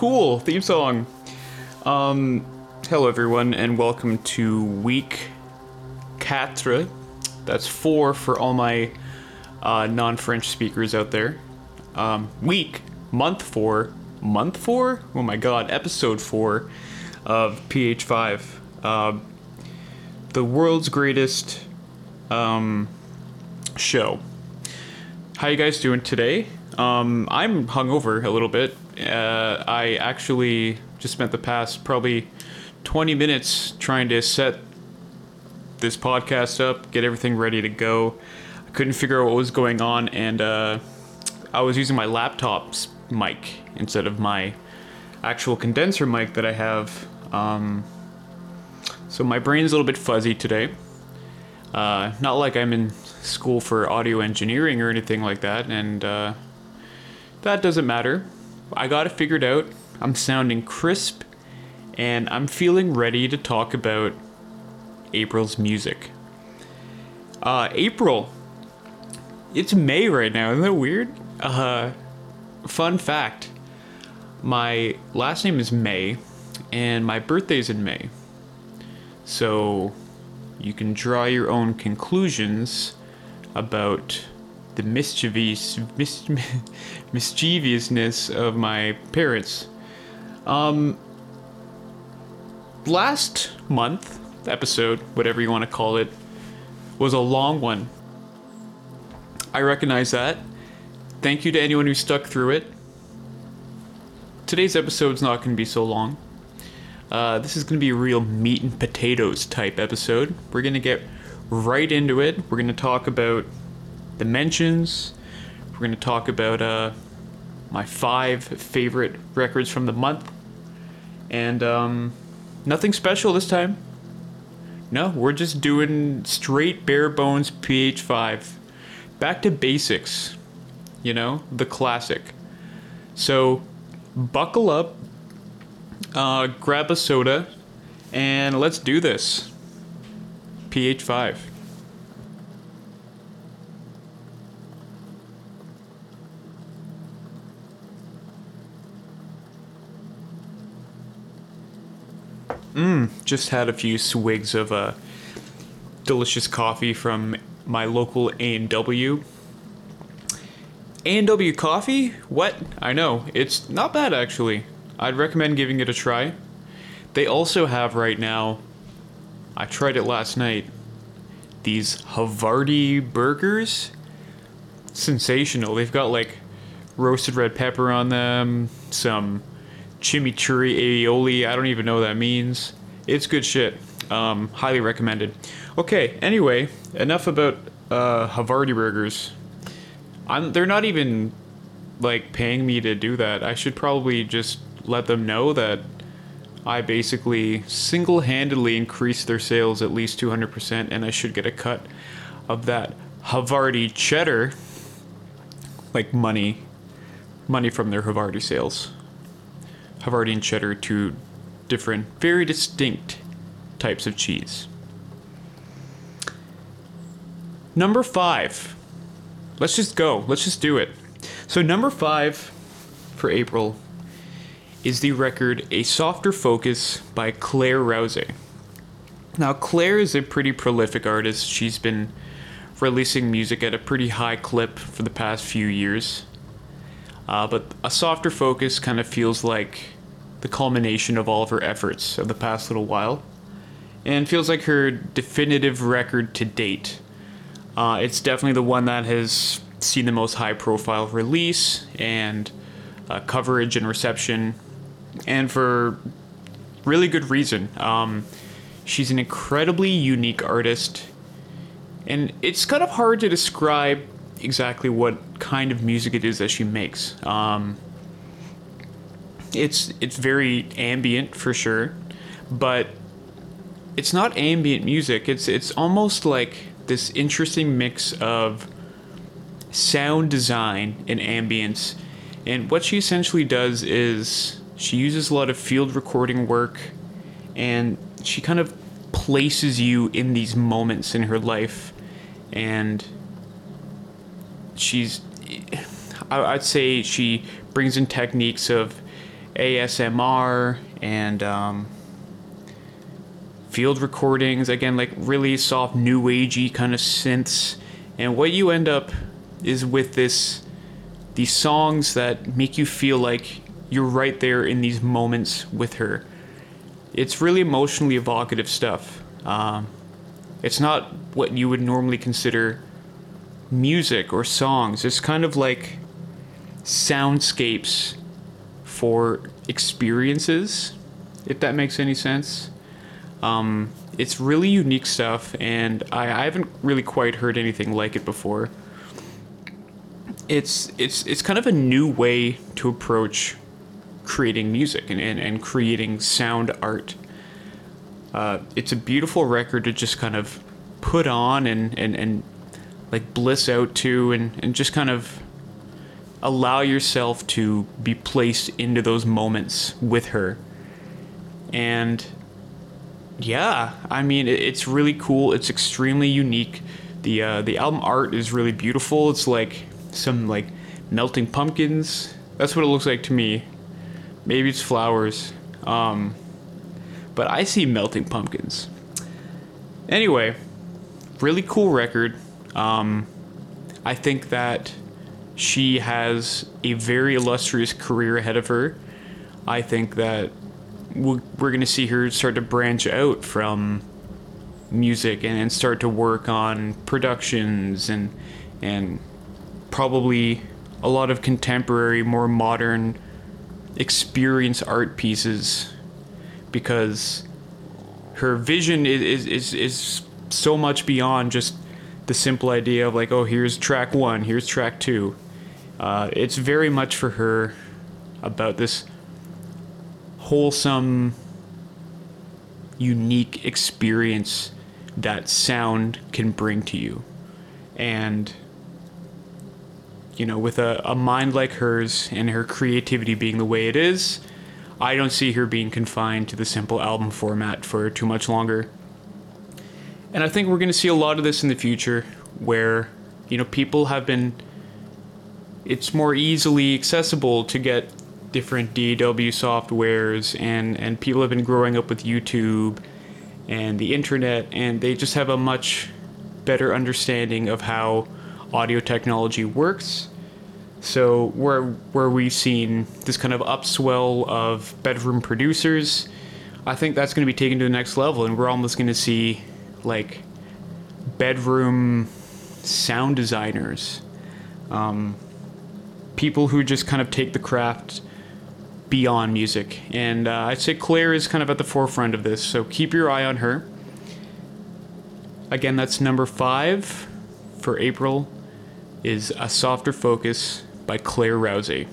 Cool theme song. Um, hello everyone, and welcome to week quatre. That's four for all my uh, non-French speakers out there. Um, week, month four, month four. Oh my God, episode four of PH5, uh, the world's greatest um, show. How you guys doing today? Um, I'm hungover a little bit. Uh, I actually just spent the past probably 20 minutes trying to set this podcast up, get everything ready to go. I couldn't figure out what was going on, and uh, I was using my laptop's mic instead of my actual condenser mic that I have. Um, so my brain's a little bit fuzzy today. Uh, not like I'm in school for audio engineering or anything like that, and uh, that doesn't matter. I got it figured out. I'm sounding crisp, and I'm feeling ready to talk about April's music. Uh, April. It's May right now. Isn't that weird? Uh, fun fact my last name is May, and my birthday's in May. So you can draw your own conclusions about the mischievous mis- mischievousness of my parents. Um, last month episode, whatever you want to call it, was a long one. I recognize that. Thank you to anyone who stuck through it. Today's episode's not going to be so long. Uh, this is going to be a real meat and potatoes type episode. We're going to get right into it. We're going to talk about the mentions. We're going to talk about uh, my five favorite records from the month. And um, nothing special this time. No, we're just doing straight bare bones PH5. Back to basics. You know, the classic. So, buckle up, uh, grab a soda, and let's do this. PH5. Mmm, just had a few swigs of uh, delicious coffee from my local A&W. A&W coffee? What? I know, it's not bad actually. I'd recommend giving it a try. They also have right now, I tried it last night, these Havarti burgers. Sensational. They've got like roasted red pepper on them, some chimichurri aioli. I don't even know what that means. It's good shit. Um, highly recommended. Okay, anyway, enough about uh, Havarti burgers. I'm, they're not even like paying me to do that. I should probably just let them know that I basically single handedly increased their sales at least 200%, and I should get a cut of that Havarti cheddar, like money, money from their Havarti sales. Havarti and cheddar, two different, very distinct types of cheese. Number five. Let's just go. Let's just do it. So, number five for April is the record A Softer Focus by Claire Rousay. Now, Claire is a pretty prolific artist. She's been releasing music at a pretty high clip for the past few years. Uh, but A Softer Focus kind of feels like the culmination of all of her efforts of the past little while, and feels like her definitive record to date. Uh, it's definitely the one that has seen the most high profile release and uh, coverage and reception, and for really good reason. Um, she's an incredibly unique artist, and it's kind of hard to describe exactly what kind of music it is that she makes. Um, it's it's very ambient for sure, but it's not ambient music. It's it's almost like this interesting mix of sound design and ambience. And what she essentially does is she uses a lot of field recording work and she kind of places you in these moments in her life and she's I'd say she brings in techniques of ASMR and um, field recordings. Again, like really soft, new agey kind of synths. And what you end up is with this these songs that make you feel like you're right there in these moments with her. It's really emotionally evocative stuff. Um, it's not what you would normally consider music or songs. It's kind of like soundscapes for experiences, if that makes any sense. Um, it's really unique stuff, and I, I haven't really quite heard anything like it before. It's it's it's kind of a new way to approach creating music and, and, and creating sound art. Uh, it's a beautiful record to just kind of put on and, and, and like bliss out to and, and just kind of allow yourself to be placed into those moments with her. And yeah, I mean it's really cool. It's extremely unique. The uh, the album art is really beautiful. It's like some like melting pumpkins. That's what it looks like to me. Maybe it's flowers. Um, but I see melting pumpkins. Anyway, really cool record. Um, I think that she has a very illustrious career ahead of her. I think that we're going to see her start to branch out from music and, and start to work on productions and and probably a lot of contemporary, more modern experience art pieces because her vision is, is, is so much beyond just the simple idea of like, oh, here's track one, here's track two. Uh, it's very much for her about this wholesome, unique experience that sound can bring to you. And, you know, with a, a mind like hers and her creativity being the way it is, I don't see her being confined to the simple album format for too much longer. And I think we're going to see a lot of this in the future where, you know, people have been. It's more easily accessible to get different DAW softwares, and, and people have been growing up with YouTube and the internet, and they just have a much better understanding of how audio technology works. So where where we've seen this kind of upswell of bedroom producers, I think that's going to be taken to the next level, and we're almost going to see like bedroom sound designers, um, people who just kind of take the craft beyond music. And uh, I'd say Claire is kind of at the forefront of this, so keep your eye on her. Again, that's number five for April is A Softer Focus by Claire Rousay.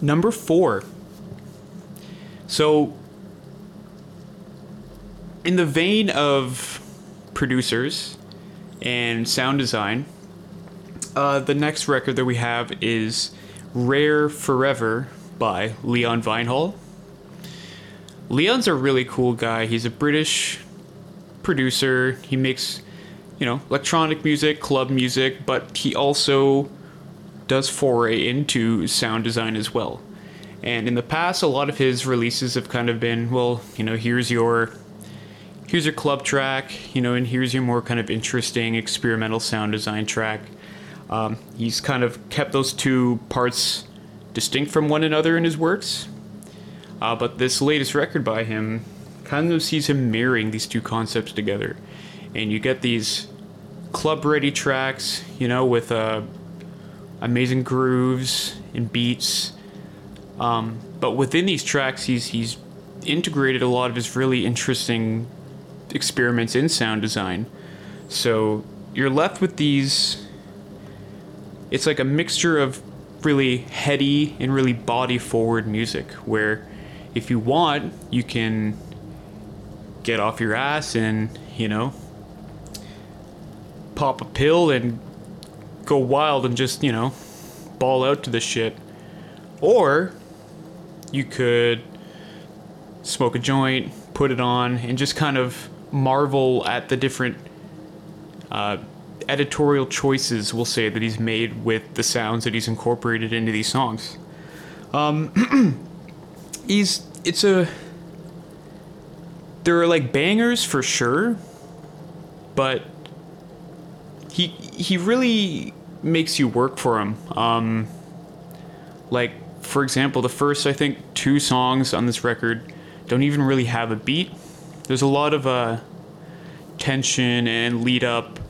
Number four. So, in the vein of producers and sound design, uh, the next record that we have is Rare Forever by Leon Vynehall. Leon's a really cool guy. He's a British producer. He makes, you know, electronic music, club music, but he also does foray into sound design as well. And in the past, a lot of his releases have kind of been, well, you know, here's your here's your club track, you know, and here's your more kind of interesting experimental sound design track. Um, he's kind of kept those two parts distinct from one another in his works. Uh, but this latest record by him kind of sees him mirroring these two concepts together. And you get these club ready tracks, you know, with uh, amazing grooves and beats. Um, but within these tracks, he's he's integrated a lot of his really interesting experiments in sound design. So you're left with these. It's like a mixture of really heady and really body forward music where if you want, you can get off your ass and, you know, pop a pill and go wild and just, you know, ball out to this shit. Or you could smoke a joint, put it on, and just kind of marvel at the different uh, editorial choices, we'll say, that he's made with the sounds that he's incorporated into these songs. Um, he's it's a there are like bangers for sure, but he he really makes you work for him. Um, like for example, the first I think two songs on this record don't even really have a beat. There's a lot of uh, tension and lead up.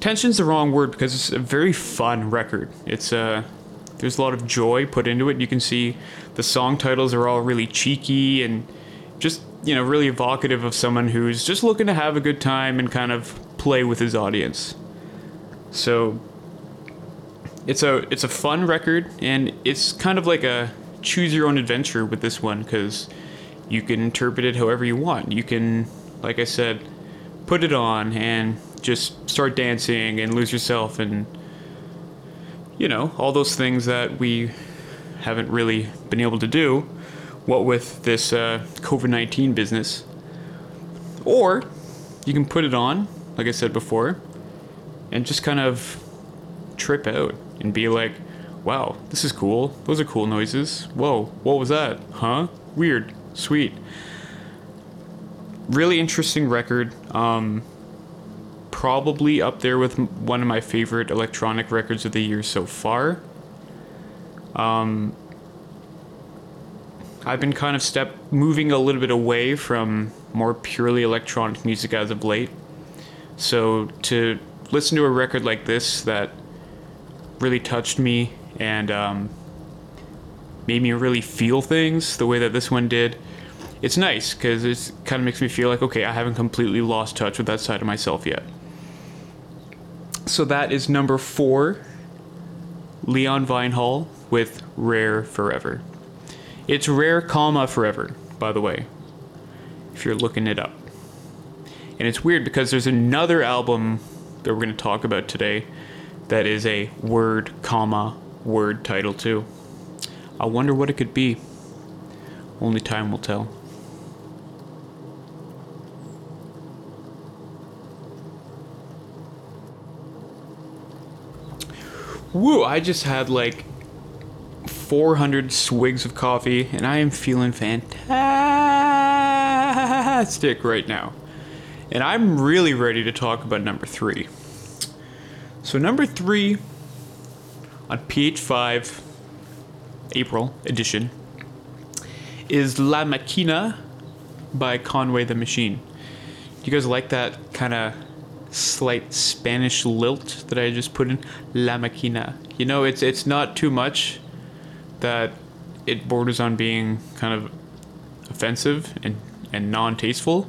Tension's the wrong word because it's a very fun record. It's uh, there's a lot of joy put into it. You can see the song titles are all really cheeky and just you know really evocative of someone who's just looking to have a good time and kind of play with his audience. So it's a it's a fun record and it's kind of like a choose your own adventure with this one because you can interpret it however you want. You can, like I said, put it on and just start dancing and lose yourself and you know all those things that we haven't really been able to do. What with this uh, COVID nineteen business, or you can put it on, like I said before, and just kind of trip out and be like, wow, this is cool. Those are cool noises. Whoa, what was that? Huh? Weird. Sweet. Really interesting record. Um, probably up there with one of my favorite electronic records of the year so far. Um, I've been kind of step moving a little bit away from more purely electronic music as of late. So to listen to a record like this that really touched me and um, made me really feel things the way that this one did. It's nice because it kind of makes me feel like, okay, I haven't completely lost touch with that side of myself yet. So that is number four Leon Vynehall with Rare Forever. It's Rare, comma, Forever, by the way, if you're looking it up. And it's weird because there's another album that we're going to talk about today that is a word, comma, word title too. I wonder what it could be. Only time will tell. Woo, I just had like 400 swigs of coffee and I am feeling fantastic right now. And I'm really ready to talk about number three. So, number three on PH5 April edition is La Maquina by Conway the Machine. Do you guys like that kind of slight Spanish lilt that I just put in? La Maquina. You know, it's it's not too much that it borders on being kind of offensive and, and non-tasteful.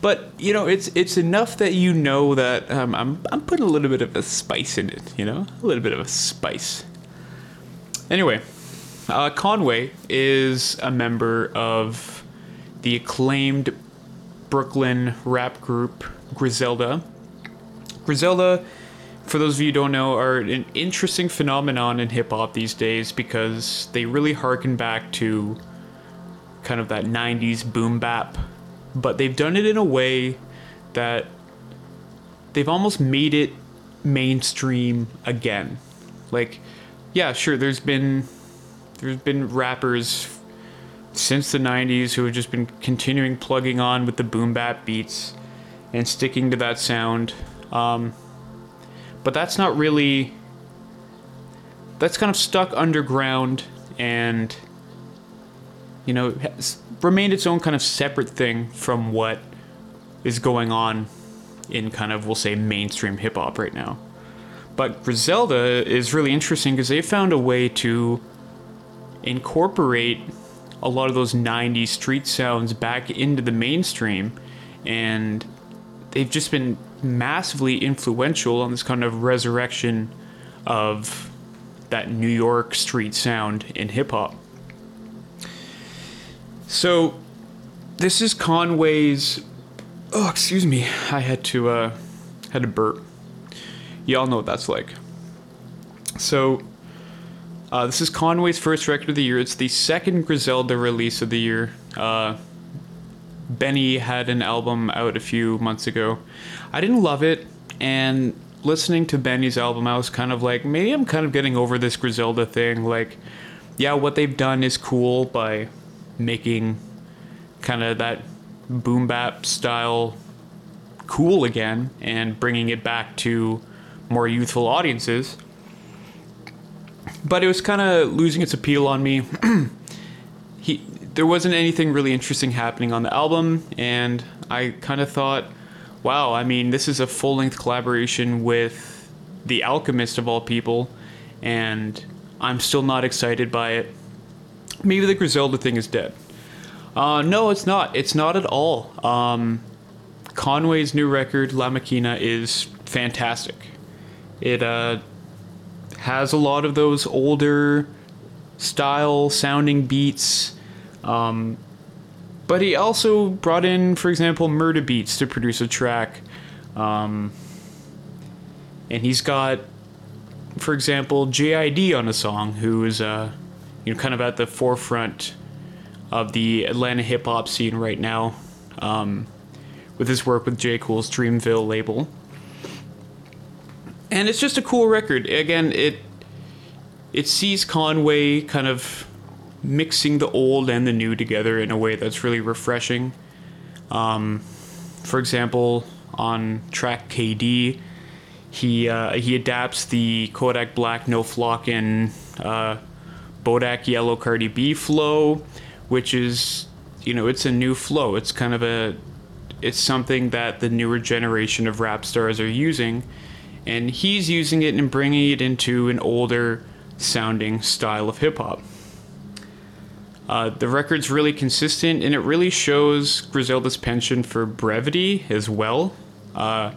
But you know, it's it's enough that you know that um, I'm I'm putting a little bit of a spice in it. You know, a little bit of a spice. Anyway, uh, Conway is a member of the acclaimed Brooklyn rap group Griselda. Griselda, for those of you who don't know, are an interesting phenomenon in hip hop these days because they really harken back to kind of that 90s boom bap, but they've done it in a way that they've almost made it mainstream again. Like, yeah, sure, there's been there's been rappers since the 90s who have just been continuing plugging on with the boom bap beats and sticking to that sound. Um, but that's not really. That's kind of stuck underground and, you know, remained its own kind of separate thing from what is going on in kind of, we'll say, mainstream hip hop right now. But Griselda is really interesting because they found a way to incorporate a lot of those 90s street sounds back into the mainstream and they've just been massively influential on this kind of resurrection of that New York street sound in hip hop. So this is Conway's Oh, excuse me. I had to uh had to burp. Y'all know what that's like. So uh, this is Conway's first record of the year. It's the second Griselda release of the year. Uh, Benny had an album out a few months ago. I didn't love it, and listening to Benny's album, I was kind of like, maybe I'm kind of getting over this Griselda thing. Like, yeah, what they've done is cool by making kind of that boom bap style cool again and bringing it back to more youthful audiences. But it was kind of losing its appeal on me. he there wasn't anything really interesting happening on the album and I kind of thought, wow, I mean, this is a full-length collaboration with The Alchemist of all people and I'm still not excited by it. Maybe the Griselda thing is dead. Uh, no, it's not. It's not at all. Um, Conway's new record, La Maquina, is fantastic. It uh, has a lot of those older style sounding beats. Um, but he also brought in, for example, Murda Beatz to produce a track. Um, and he's got, for example, JID on a song, who is uh, you know kind of at the forefront of the Atlanta hip hop scene right now. Um, with his work with J. Cole's Dreamville label. And it's just a cool record. Again, it it sees Conway kind of mixing the old and the new together in a way that's really refreshing. Um, for example, on track KD, he uh, he adapts the Kodak Black No Flock and uh, Bodak Yellow Cardi B flow, which is you know it's a new flow. It's kind of a it's something that the newer generation of rap stars are using, and he's using it and bringing it into an older sounding style of hip hop. Uh, the record's really consistent, and it really shows Griselda's penchant for brevity as well. Uh,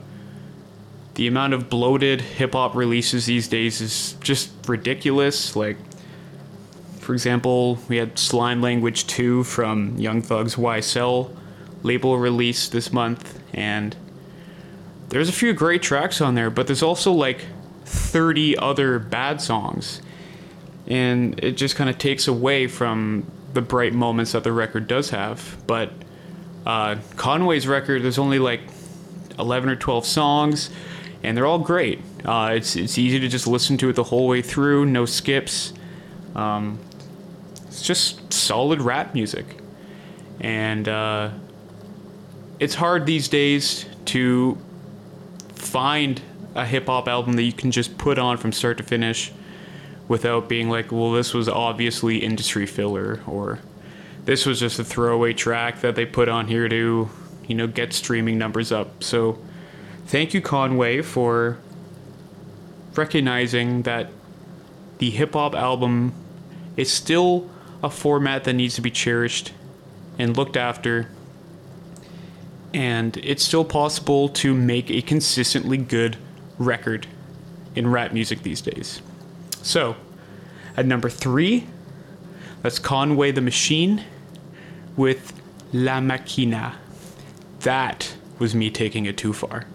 the amount of bloated hip hop releases these days is just ridiculous. Like, for example, we had Slime Language 2 from Young Thug's YSL label release this month, and there's a few great tracks on there, but there's also like 30 other bad songs. And it just kind of takes away from the bright moments that the record does have. But uh, Conway's record, there's only like 11 or 12 songs, and they're all great. Uh, it's, it's easy to just listen to it the whole way through, no skips. Um, it's just solid rap music. And uh, it's hard these days to find a hip hop album that you can just put on from start to finish without being like, well, this was obviously industry filler or this was just a throwaway track that they put on here to, you know, get streaming numbers up. So thank you, Conway, for recognizing that the hip hop album is still a format that needs to be cherished and looked after and it's still possible to make a consistently good record in rap music these days. So, at number three, that's Conway the Machine with La Maquina. That was me taking it too far.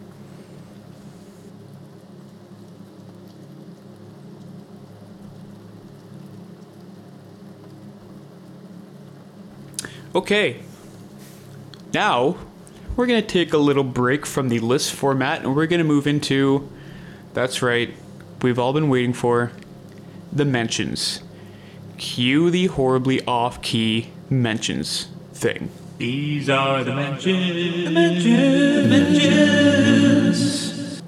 Okay, now we're going to take a little break from the list format and we're going to move into that's right, we've all been waiting for the mentions. Cue the horribly off key mentions thing. These are the mentions. The mentions. mentions.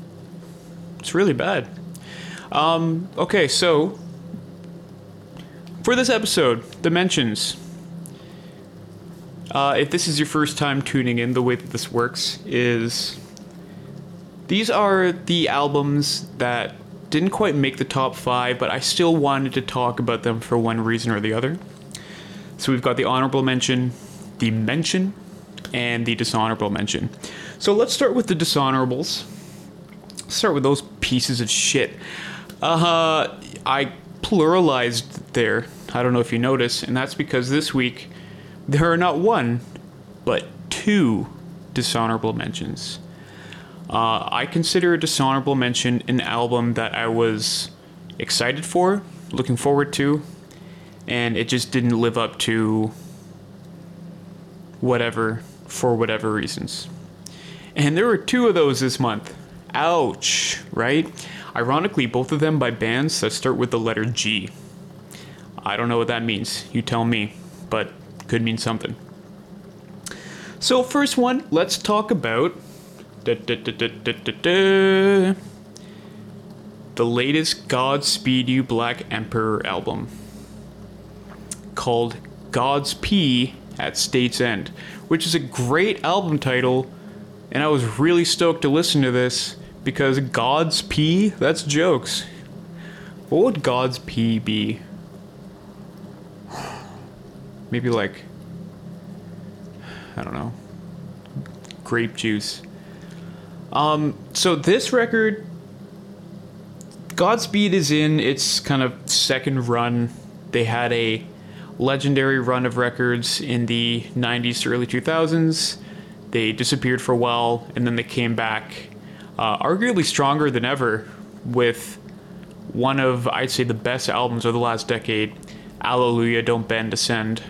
It's really bad. Um, okay, so for this episode, the mentions. Uh, if this is your first time tuning in, the way that this works is these are the albums that didn't quite make the top five, but I still wanted to talk about them for one reason or the other. So we've got the honorable mention, the mention, and the dishonorable mention. So let's start with the dishonorables. start with those pieces of shit. Uh, I pluralized there. I don't know if you noticed, and that's because this week there are not one, but two dishonorable mentions. Uh, I consider a dishonorable mention an album that I was excited for, looking forward to, and it just didn't live up to whatever for whatever reasons. And there were two of those this month. Ouch, right? Ironically, both of them by bands that start with the letter G. I don't know what that means. You tell me, but could mean something. So, first one, let's talk about da, da, da, the latest Godspeed You Black Emperor album called God's P at State's End, which is a great album title, and I was really stoked to listen to this because God's P, that's jokes. What would God's P be? Maybe like, I don't know, grape juice. Um, so this record, Godspeed is in its kind of second run. They had a legendary run of records in the 90s to early 2000s. They disappeared for a while and then they came back, uh, arguably stronger than ever, with one of, I'd say, the best albums of the last decade Allelujah, Don't Bend, Ascend.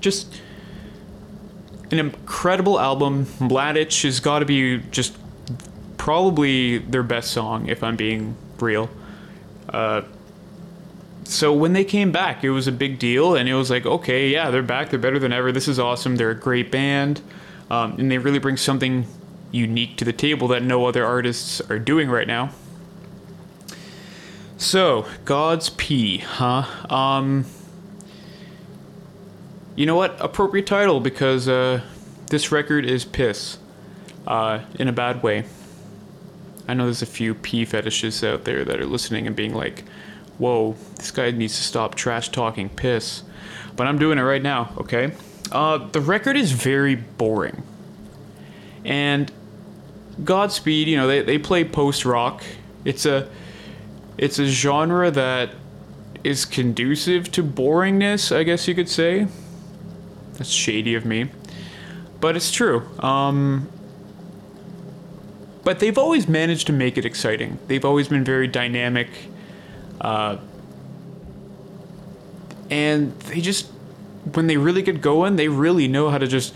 Just an incredible album. Mladic has got to be just probably their best song, if I'm being real. Uh, so when they came back, it was a big deal, and it was like, okay, yeah, they're back. They're better than ever. This is awesome. They're a great band, um, and they really bring something unique to the table that no other artists are doing right now. So, God's P, huh? Um, you know what? Appropriate title because uh, this record is piss, uh, in a bad way. I know there's a few P fetishes out there that are listening and being like, whoa, this guy needs to stop trash talking piss. But I'm doing it right now, okay? Uh, the record is very boring. And Godspeed, you know, they, they play post rock. It's a it's a genre that is conducive to boringness, I guess you could say. That's shady of me. But it's true. Um, but they've always managed to make it exciting. They've always been very dynamic. Uh, and they just, when they really get going, they really know how to just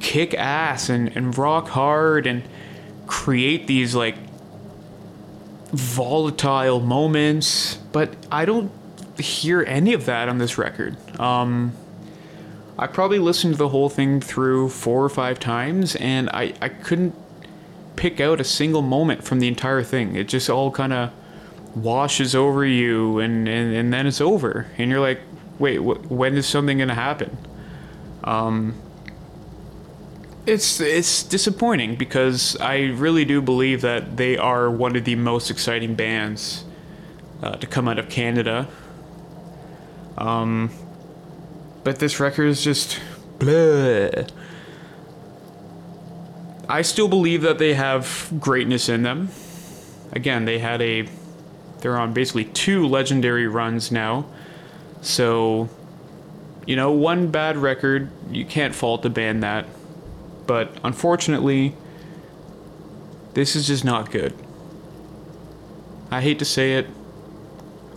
kick ass and, and rock hard and create these like volatile moments. But I don't hear any of that on this record. Um, I probably listened to the whole thing through four or five times, and I, I couldn't pick out a single moment from the entire thing. It just all kind of washes over you, and, and, and then it's over. And you're like, wait, wh- when is something going to happen? Um, it's it's disappointing because I really do believe that they are one of the most exciting bands uh, to come out of Canada. Um, but this record is just blah. I still believe that they have greatness in them. Again, they had a they're on basically two legendary runs now. So, you know, one bad record, you can't fault a band that. But unfortunately, this is just not good. I hate to say it.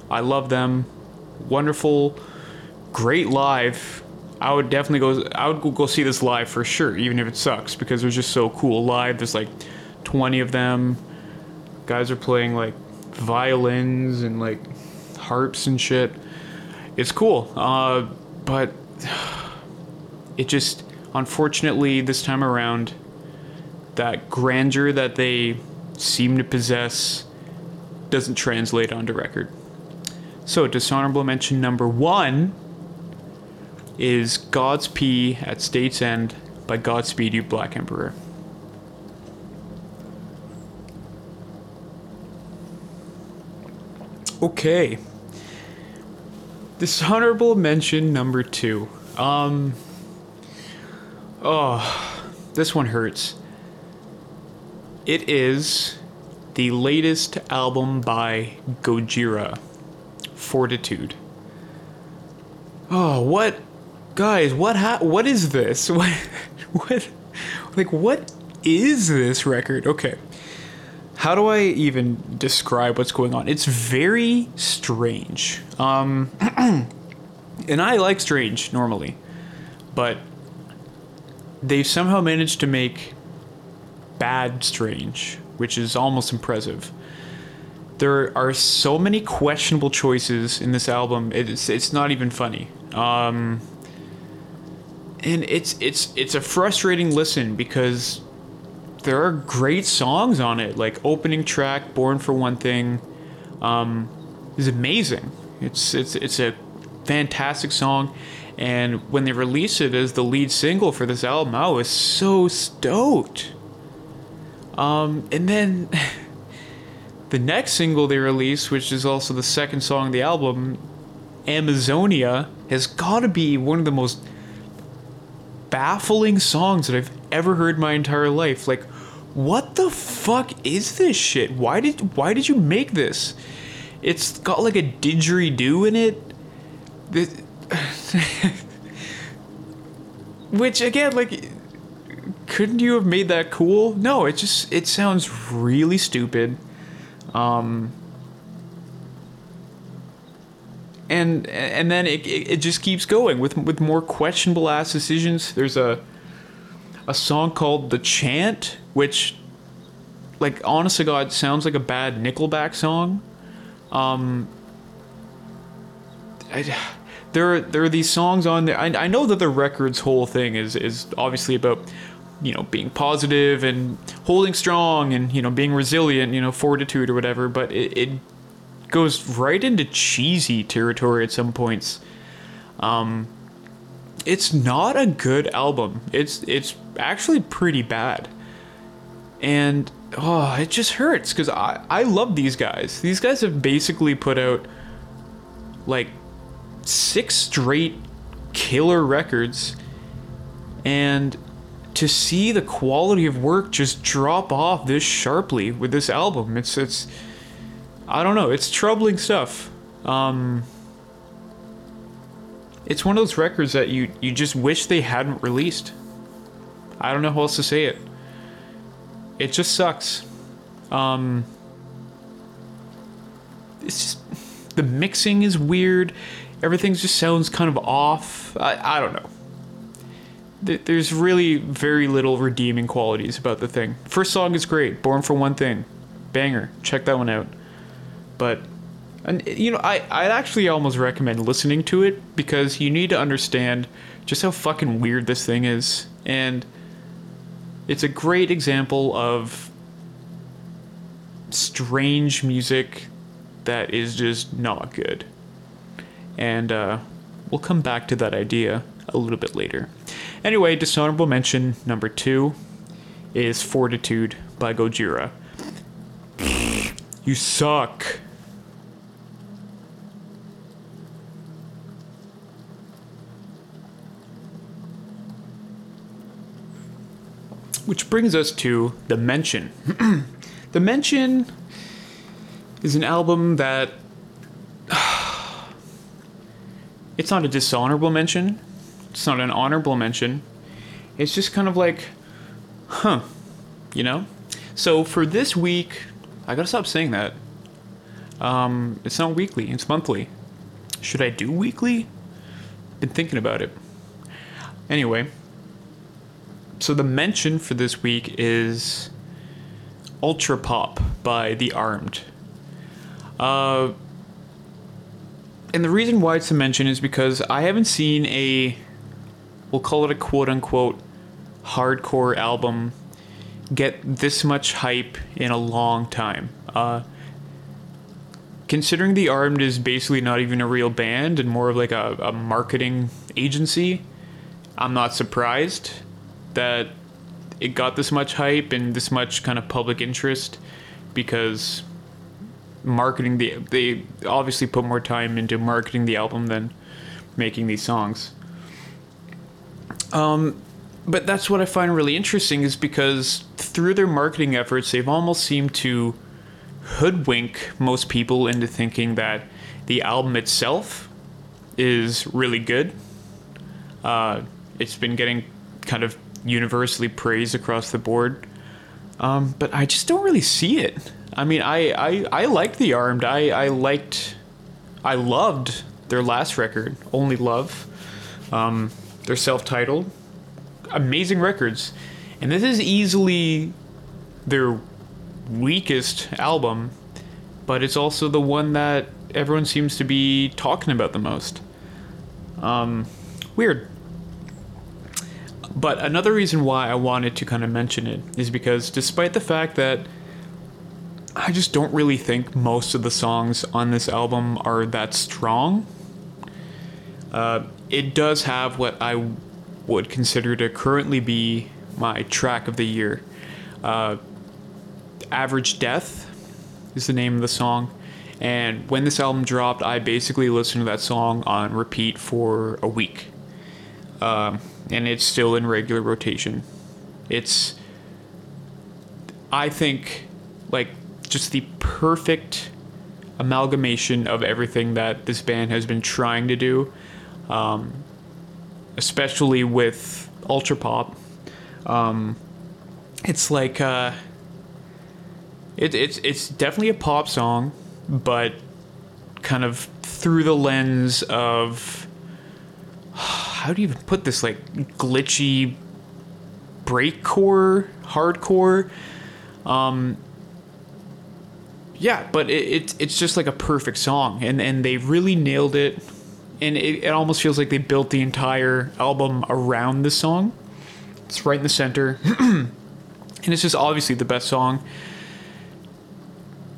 I love them. Wonderful, great live. I would definitely go. I would go see this live for sure, even if it sucks, because they're just so cool live. There's like 20 of them. Guys are playing like violins and like harps and shit. It's cool, uh, but it just unfortunately this time around that grandeur that they seem to possess doesn't translate onto record. So, dishonorable mention number one is God's P at State's End by Godspeed You Black Emperor. Okay. Dishonorable mention number two. Um. Oh, this one hurts. It is the latest album by Gojira, Fortitude. Oh, what, guys? What ha- What is this? What? What? Like, what is this record? Okay. How do I even describe what's going on? It's very strange. Um, and I like strange normally, but they've somehow managed to make bad strange, which is almost impressive. There are so many questionable choices in this album. It's it's not even funny. Um, and it's it's it's a frustrating listen because there are great songs on it. Like opening track, "Born for One Thing," um, is amazing. It's it's it's a fantastic song, and when they released it as the lead single for this album, I was so stoked. Um, and then the next single they released, which is also the second song of the album, Amazonia, has got to be one of the most baffling songs that I've ever heard my entire life. Like, what the fuck is this shit? Why did why did you make this? It's got like a didgeridoo in it. This, which again, like, couldn't you have made that cool? No, it just it sounds really stupid. Um, and and then it, it, it just keeps going with with more questionable ass decisions. There's a a song called "The Chant," which, like, honest to God, sounds like a bad Nickelback song. Um, I, there are, there are these songs on there. I, I know that the record's whole thing is is obviously about you know being positive and holding strong and you know being resilient, you know fortitude or whatever. But it, it goes right into cheesy territory at some points. Um, it's not a good album. It's it's actually pretty bad, and oh, it just hurts because I I love these guys. These guys have basically put out like six straight killer records, and to see the quality of work just drop off this sharply with this album, it's it's I don't know. It's troubling stuff. Um, it's one of those records that you you just wish they hadn't released. I don't know how else to say it. It just sucks. Um, it's just the mixing is weird. Everything just sounds kind of off. I, I don't know. There's really very little redeeming qualities about the thing. First song is great. Born for One Thing. Banger. Check that one out but and you know I I actually almost recommend listening to it because you need to understand just how fucking weird this thing is. And it's a great example of strange music that is just not good. And uh, we'll come back to that idea a little bit later. Anyway dishonorable mention number two is fortitude by gojira. You suck Which brings us to The Mention. the Mention is an album that. it's not a dishonorable mention, it's not an honorable mention. It's just kind of like, huh, you know? So for this week, I gotta stop saying that. Um, it's not weekly, it's monthly. Should I do weekly? Been thinking about it. Anyway, so the mention for this week is ULTRAPOP by The Armed. Uh, and the reason why it's a mention is because I haven't seen a, we'll call it a quote unquote hardcore album get this much hype in a long time. Uh, considering The Armed is basically not even a real band and more of like a, a marketing agency, I'm not surprised that it got this much hype and this much kind of public interest because marketing the they obviously put more time into marketing the album than making these songs. Um, but that's what I find really interesting is because through their marketing efforts, they've almost seemed to hoodwink most people into thinking that the album itself is really good. Uh, it's been getting kind of universally praised across the board. Um, but I just don't really see it. I mean, I, I, I liked The Armed. I, I liked, I loved their last record, Only Love. Um, they're self titled. amazing records, and this is easily their weakest album, but it's also the one that everyone seems to be talking about the most. Um, weird. But another reason why I wanted to kind of mention it is because despite the fact that I just don't really think most of the songs on this album are that strong, uh, it does have what I would consider to currently be my track of the year. Uh, Average Death is the name of the song. And when this album dropped, I basically listened to that song on repeat for a week. Um, and it's still in regular rotation. It's, I think, like, just the perfect amalgamation of everything that this band has been trying to do, um, especially with ULTRAPOP. Um, it's like, uh, it, it's it's definitely a pop song, but kind of through the lens of how do you even put this like glitchy breakcore, hardcore. Um, yeah, but it, it it's just like a perfect song, and and they really nailed it. And it, it almost feels like they built the entire album around the song. It's right in the center, and it's just obviously the best song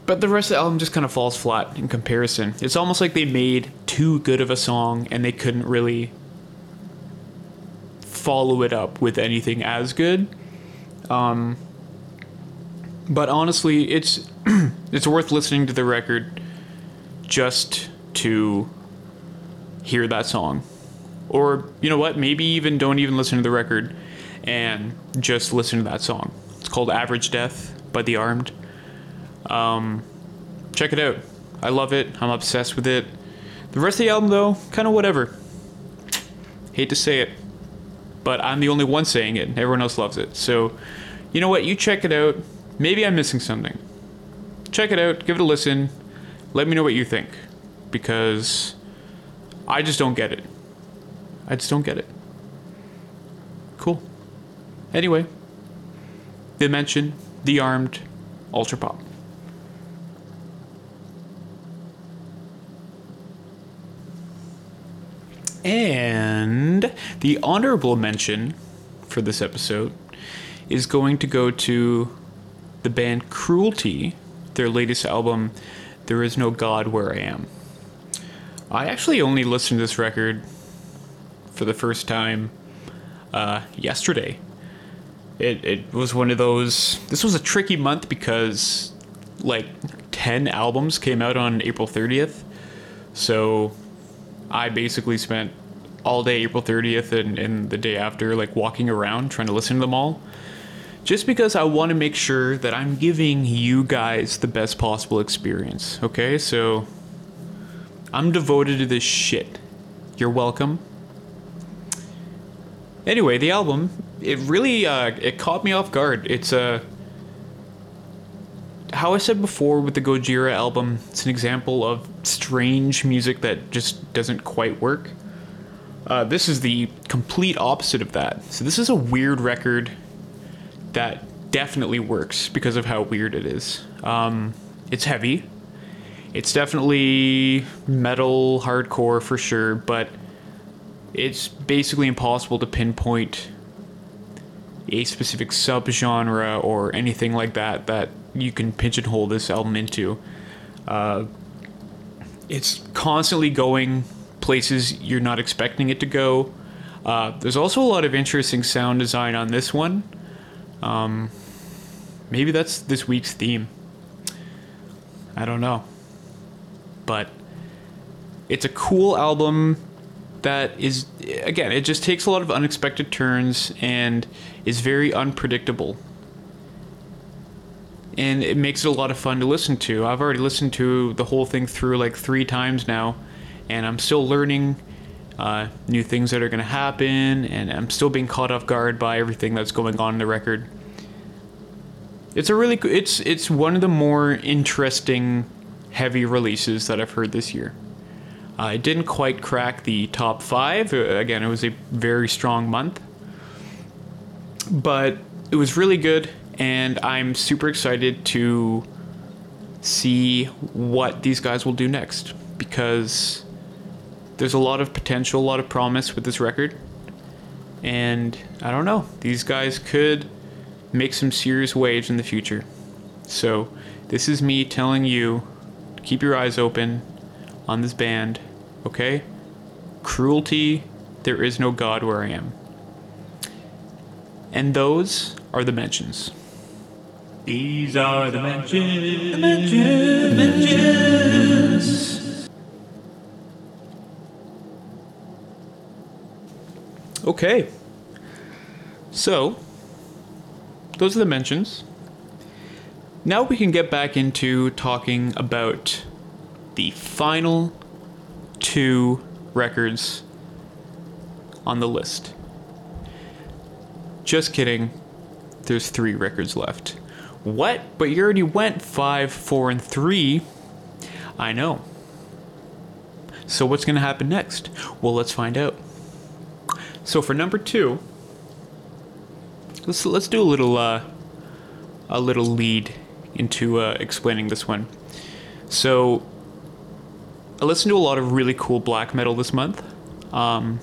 but the rest of the album just kind of falls flat in comparison. It's almost like they made too good of a song and they couldn't really follow it up with anything as good. Um, but honestly, it's it's worth listening to the record just to hear that song. Or, you know what, maybe even don't even listen to the record and just listen to that song. It's called Average Death by The Armed. Um, check it out. I love it. I'm obsessed with it. The rest of the album, though, kind of whatever. Hate to say it, but I'm the only one saying it. And everyone else loves it. So, you know what? You check it out. Maybe I'm missing something. Check it out. Give it a listen. Let me know what you think. Because I just don't get it. I just don't get it. Cool. Anyway, Dimension, The Armed, ULTRAPOP. And the honorable mention for this episode is going to go to the band Cruelty, their latest album, There Is No God Where I Am. I actually only listened to this record for the first time uh, yesterday. It, it was one of those. This was a tricky month because like 10 albums came out on April 30th. So I basically spent all day April 30th and, and the day after, like walking around trying to listen to them all. Just because I want to make sure that I'm giving you guys the best possible experience. Okay, so I'm devoted to this shit. You're welcome. Anyway, the album, it really uh, it caught me off guard. It's a uh, how I said before with the Gojira album, it's an example of strange music that just doesn't quite work. Uh, this is the complete opposite of that. So this is a weird record that definitely works because of how weird it is. Um, it's heavy. It's definitely metal, hardcore for sure, but it's basically impossible to pinpoint a specific subgenre or anything like that that you can pigeonhole this album into. Uh, it's constantly going places you're not expecting it to go. Uh, there's also a lot of interesting sound design on this one. Um, maybe that's this week's theme. I don't know. But it's a cool album that is, again, it just takes a lot of unexpected turns and is very unpredictable and it makes it a lot of fun to listen to. I've already listened to the whole thing through like three times now, and I'm still learning uh, new things that are going to happen, and I'm still being caught off guard by everything that's going on in the record. It's a really it's it's one of the more interesting heavy releases that I've heard this year. Uh, it didn't quite crack the top five. Uh, again, it was a very strong month, but it was really good, and I'm super excited to see what these guys will do next because there's a lot of potential, a lot of promise with this record. And I don't know, these guys could make some serious waves in the future. So, this is me telling you keep your eyes open on this band, okay? Cruelty, there is no God where I am. And those are the mentions. These are the mentions. The mentions. Okay. So, those are the mentions. Now we can get back into talking about the final two records on the list. Just kidding. There's three records left. What? But you already went five, four, and three. I know. So what's going to happen next? Well, let's find out. So for number two, let's let's do a little uh, a little lead into uh, explaining this one. So I listened to a lot of really cool black metal this month, um,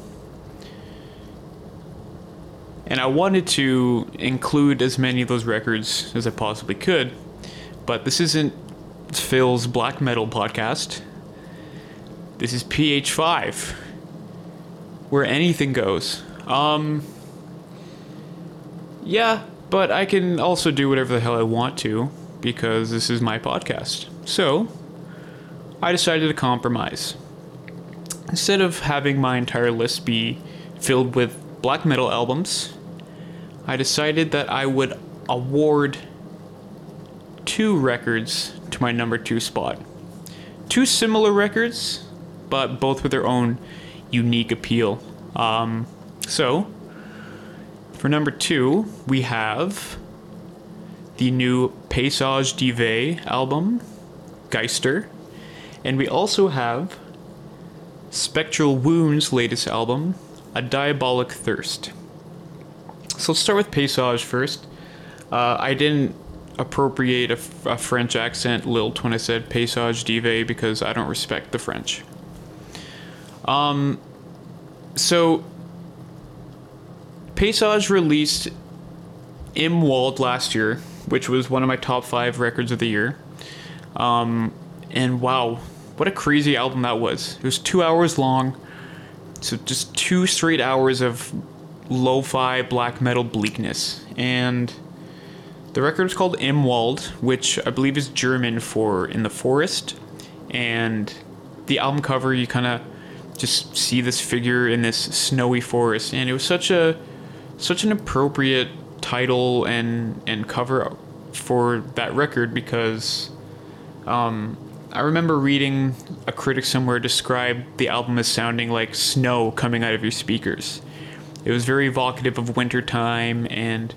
and I wanted to include as many of those records as I possibly could. But this isn't Phil's black metal podcast. This is PH5 where anything goes. Um, yeah, but I can also do whatever the hell I want to because this is my podcast. So, I decided to compromise. Instead of having my entire list be filled with black metal albums, I decided that I would award two records to my number two spot. Two similar records, but both with their own unique appeal. Um, so, for number two, we have the new Paysage D'hiver album, Geister, and we also have Spectral Wounds' latest album, A Diabolic Thirst. So let's start with Paysage first. Uh, I didn't appropriate a, French accent lilt when I said Paysage D'hiver because I don't respect the French. Um, so, Paysage released Im Wald last year, which was one of my top five records of the year. Um, and wow, what a crazy album that was! It was two hours long, so just two straight hours of lo-fi black metal bleakness. And the record is called Im Wald, which I believe is German for "in the forest." And the album cover, you kind of just see this figure in this snowy forest, and it was such a such an appropriate title and and cover for that record because um, I remember reading a critic somewhere describe the album as sounding like snow coming out of your speakers. It was very evocative of wintertime and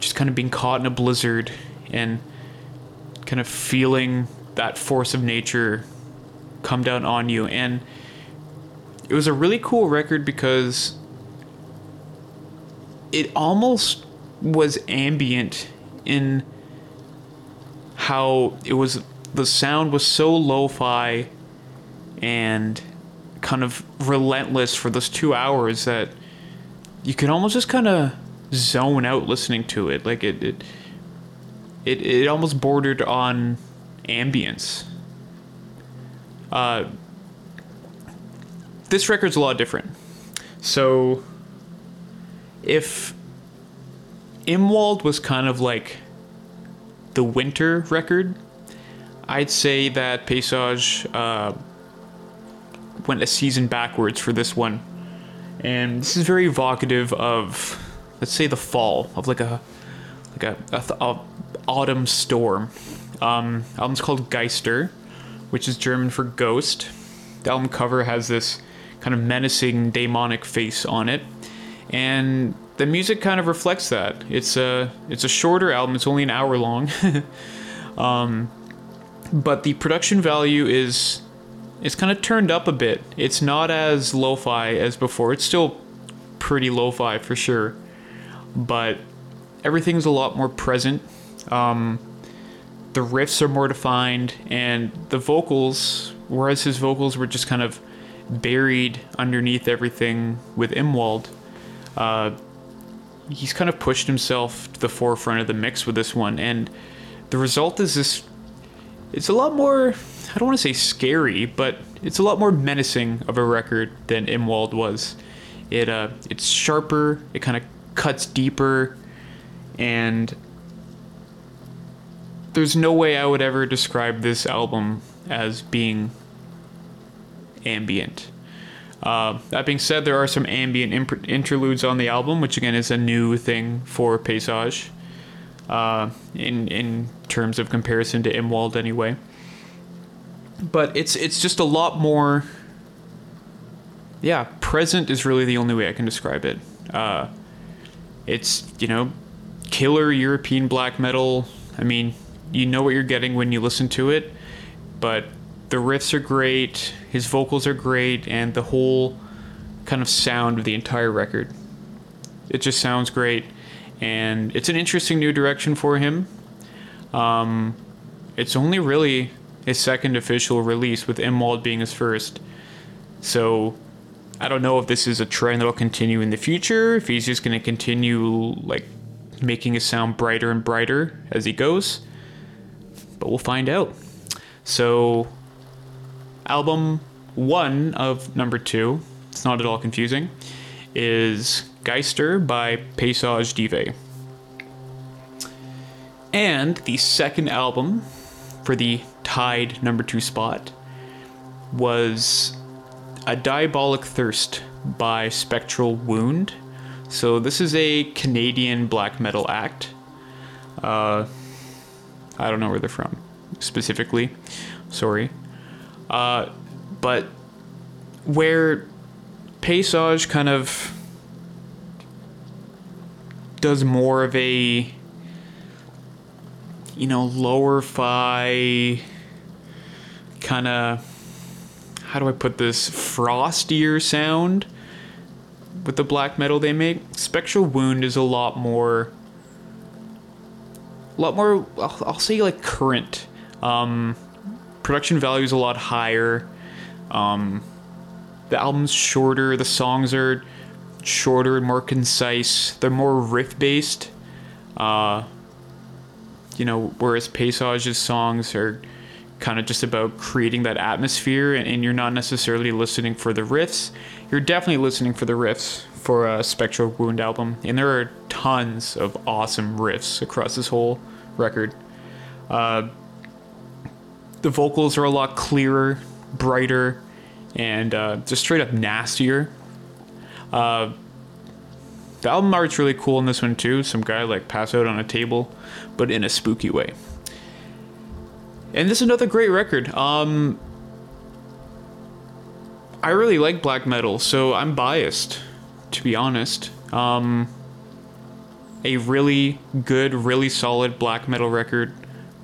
just kind of being caught in a blizzard and kind of feeling that force of nature come down on you. And it was a really cool record because it almost was ambient in how it was the sound was so lo-fi and kind of relentless for those two hours that you could almost just kind of zone out listening to it like it it it, it almost bordered on ambience uh this record's a lot different. So, if Im Wald was kind of like the winter record, I'd say that Paysage uh, went a season backwards for this one. And this is very evocative of, let's say, the fall of like a like a, a, a autumn storm. Um, album's called Geister, which is German for ghost. The album cover has this kind of menacing demonic face on it and the music kind of reflects that it's a it's a shorter album it's only an hour long um, but the production value is it's kind of turned up a bit it's not as lo-fi as before it's still pretty lo-fi for sure but everything's a lot more present. Um, the riffs are more defined, and the vocals, whereas his vocals were just kind of buried underneath everything with Im Wald, uh, he's kind of pushed himself to the forefront of the mix with this one, and the result is this. It's a lot more. I don't want to say scary, but it's a lot more menacing of a record than Im Wald was. It uh, it's sharper. It kind of cuts deeper, and there's no way I would ever describe this album as being ambient. Uh, that being said, there are some ambient imp- interludes on the album, which again is a new thing for Paysage, uh, in in terms of comparison to Im Wald anyway. But it's it's just a lot more. Yeah, present is really the only way I can describe it. Uh, it's you know, killer European black metal. I mean, you know what you're getting when you listen to it, but the riffs are great, his vocals are great, and the whole kind of sound of the entire record. It just sounds great, and it's an interesting new direction for him. Um, it's only really his second official release, with Im Wald being his first. So I don't know if this is a trend that will continue in the future, if he's just going to continue like making his sound brighter and brighter as he goes. But we'll find out. So album one of number two, it's not at all confusing, is Geister by Paysage D'hiver. And the second album for the tied number two spot was A Diabolic Thirst by Spectral Wound. So this is a Canadian black metal act. Uh, I don't know where they're from specifically. Sorry. Uh, but where Paysage kind of does more of a you know lower fi kind of how do I put this frostier sound with the black metal they make. Spectral Wound is a lot more a lot more I'll, I'll say like current. Um, production value is a lot higher. Um, the album's shorter. The songs are shorter and more concise. They're more riff based. Uh, you know, whereas Paysage's songs are kind of just about creating that atmosphere, and, and, you're not necessarily listening for the riffs. You're definitely listening for the riffs for a Spectral Wound album, and there are tons of awesome riffs across this whole record. Uh, the vocals are a lot clearer, brighter, and uh, just straight up nastier. Uh, the album art's really cool in this one too. Some guy like pass out on a table, but in a spooky way. And this is another great record. Um, I really like black metal, so I'm biased, to be honest. Um, a really good, really solid black metal record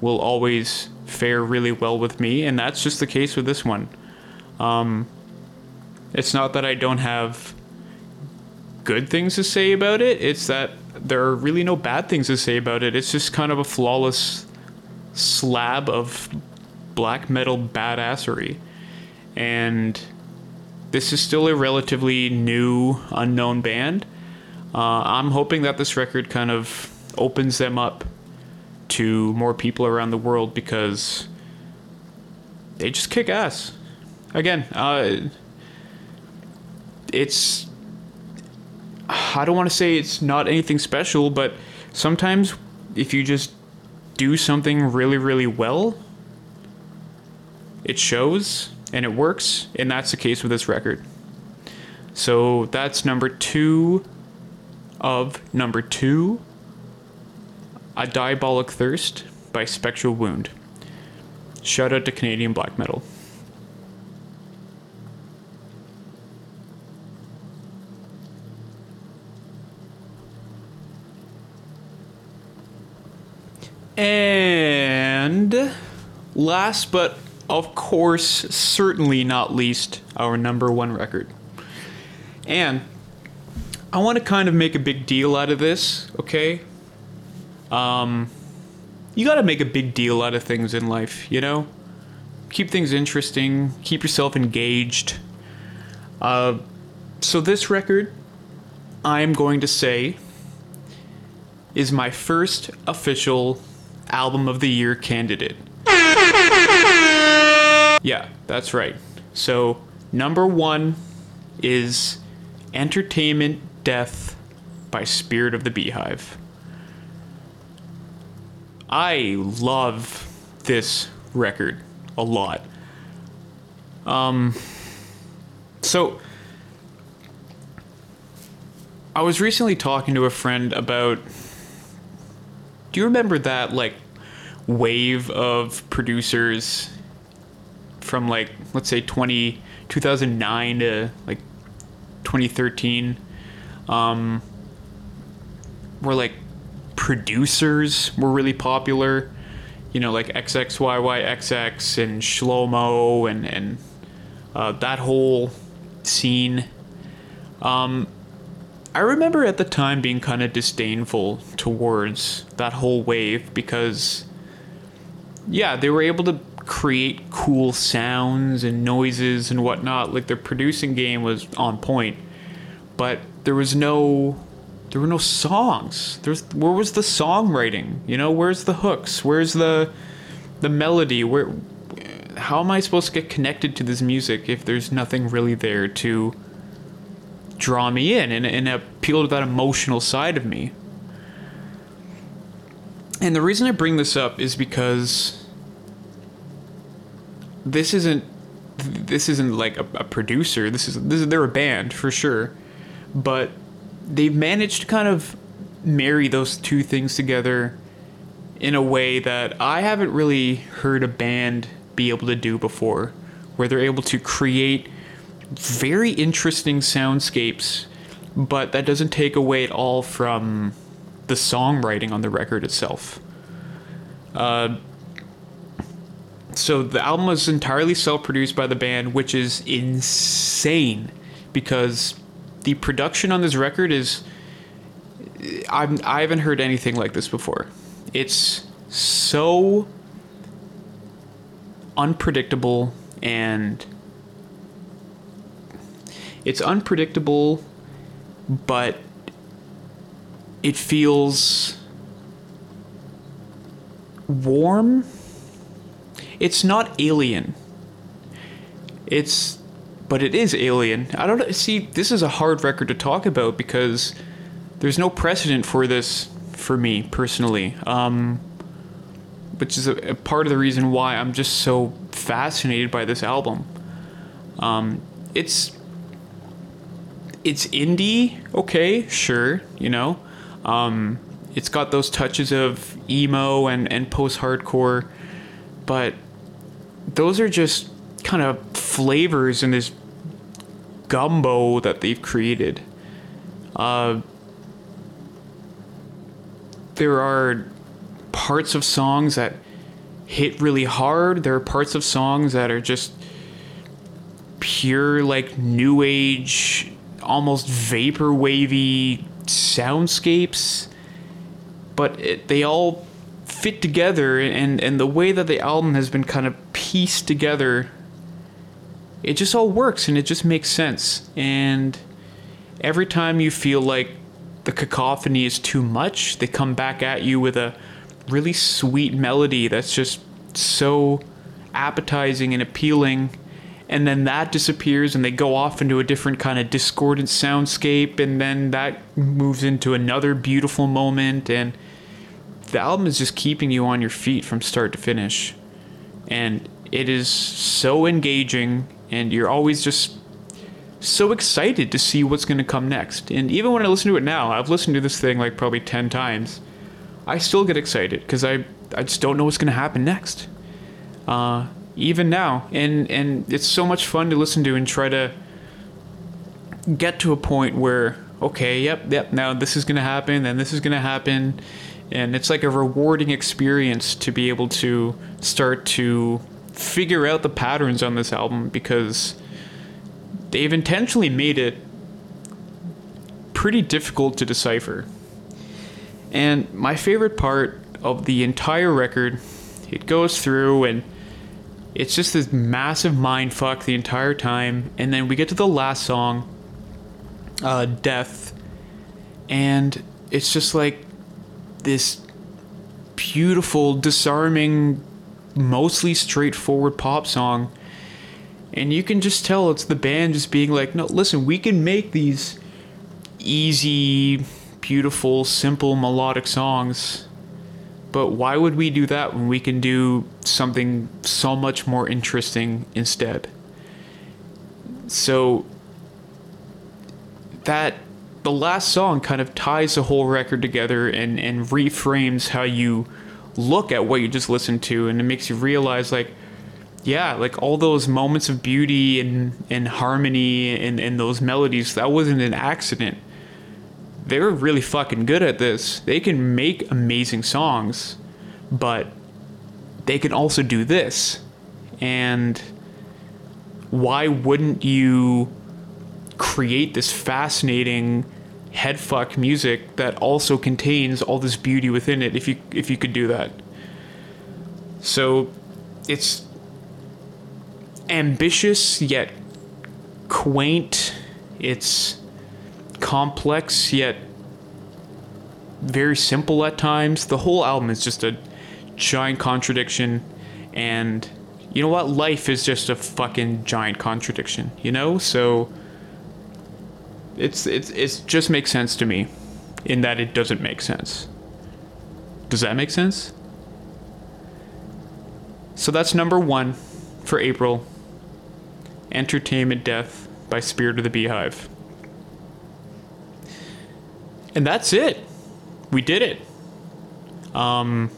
will always fare really well with me, and that's just the case with this one. Um, it's not that I don't have good things to say about it, it's that there are really no bad things to say about it. It's just kind of a flawless slab of black metal badassery. And this is still a relatively new, unknown band. Uh, I'm hoping that this record kind of opens them up to more people around the world because they just kick ass. Again, uh, it's. I don't want to say it's not anything special, but sometimes if you just do something really, really well, it shows and it works, and that's the case with this record. So that's number two of number two A Diabolic Thirst by Spectral Wound. Shout out to Canadian black metal. And last but of course, certainly not least, our number one record. And I want to kind of make a big deal out of this, okay? Um, you got to make a big deal out of things in life, you know? Keep things interesting, keep yourself engaged. Uh, so, this record, I'm going to say, is my first official album of the year candidate. Yeah, that's right. So, number one is Entertainment Death by Spirit of the Beehive. I love this record a lot. Um, so, I was recently talking to a friend about. Do you remember that, like, wave of producers from, like, let's say 20, 2009 to, like, 2013? Um, where, like, producers were really popular. You know, like XXYYXX and Shlohmo and, and uh, that whole scene. Um, I remember at the time being kind of disdainful towards that whole wave because, yeah, they were able to create cool sounds and noises and whatnot. Like their producing game was on point, but there was no, there were no songs. There's where was the songwriting? You know, where's the hooks? Where's the, the melody? Where, how am I supposed to get connected to this music if there's nothing really there to draw me in and, and appeal to that emotional side of me. And the reason I bring this up is because this isn't this isn't like a, a producer. This is this is they're a band for sure, but they've managed to kind of marry those two things together in a way that I haven't really heard a band be able to do before, where they're able to create very interesting soundscapes, but that doesn't take away at all from the songwriting on the record itself. Uh, so the album was entirely self-produced by the band, which is insane because the production on this record is I'm, I haven't heard anything like this before. It's so unpredictable and it's unpredictable, but it feels warm. It's not alien. It's but it is alien. I don't see this is a hard record to talk about because there's no precedent for this for me personally. Um which is a, a part of the reason why I'm just so fascinated by this album. Um it's it's indie, okay, sure, you know. Um, it's got those touches of emo and, and post hardcore, but those are just kind of flavors in this gumbo that they've created. Uh, there are parts of songs that hit really hard. There are parts of songs that are just pure, like, new age almost vapor wavy soundscapes, but it, they all fit together, and, and the way that the album has been kind of pieced together, it just all works and it just makes sense. And every time you feel like the cacophony is too much, they come back at you with a really sweet melody that's just so appetizing and appealing and then that disappears and they go off into a different kind of discordant soundscape and then that moves into another beautiful moment and the album is just keeping you on your feet from start to finish. And it is so engaging and you're always just so excited to see what's going to come next. And even when i listen to it now i've listened to this thing like probably 10 times i still get excited because I, I just don't know what's going to happen next. Uh, even now and and it's so much fun to listen to and try to get to a point where okay yep yep now this is going to happen and this is going to happen and it's like a rewarding experience to be able to start to figure out the patterns on this album because they've intentionally made it pretty difficult to decipher. And my favorite part of the entire record, it goes through and it's just this massive mind fuck the entire time. And then we get to the last song, uh, Death, and it's just like this beautiful, disarming, mostly straightforward pop song. And you can just tell it's the band just being like, no, listen, we can make these easy, beautiful, simple melodic songs. But why would we do that when we can do something so much more interesting instead? So that the last song kind of ties the whole record together and, and reframes how you look at what you just listened to and it makes you realize like yeah like all those moments of beauty and, and harmony and, and those melodies that wasn't an accident they were really fucking good at this they can make amazing songs but they can also do this and why wouldn't you create this fascinating headfuck music that also contains all this beauty within it if you if you could do that. So it's ambitious yet quaint. It's complex yet very simple at times. The whole album is just a giant contradiction and you know what? Life is just a fucking giant contradiction, you know? So it's it's it's just makes sense to me in that it doesn't make sense. Does that make sense? So that's number 1 for April. Entertainment Death by Spirit of the Beehive. And that's it. We did it. Um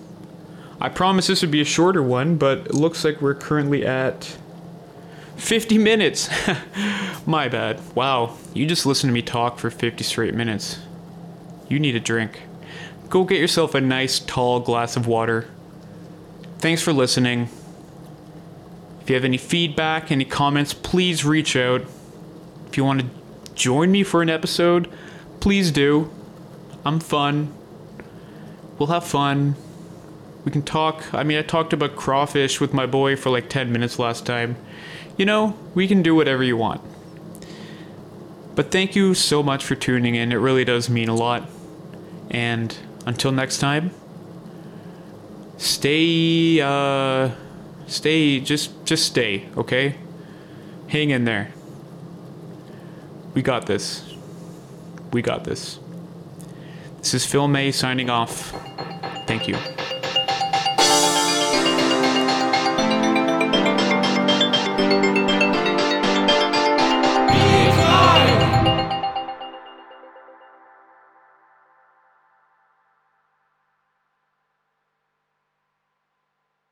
I promised this would be a shorter one, but it looks like we're currently at 50 minutes. My bad. Wow, you just listened to me talk for 50 straight minutes. You need a drink. Go get yourself a nice tall glass of water. Thanks for listening. If you have any feedback, any comments, please reach out. If you want to join me for an episode, please do. I'm fun. We'll have fun. We can talk. I mean, I talked about crawfish with my boy for like 10 minutes last time. You know, we can do whatever you want. But thank you so much for tuning in. It really does mean a lot. And until next time, stay uh stay just just stay, okay? Hang in there. We got this. We got this. This is Phil May signing off. Thank you.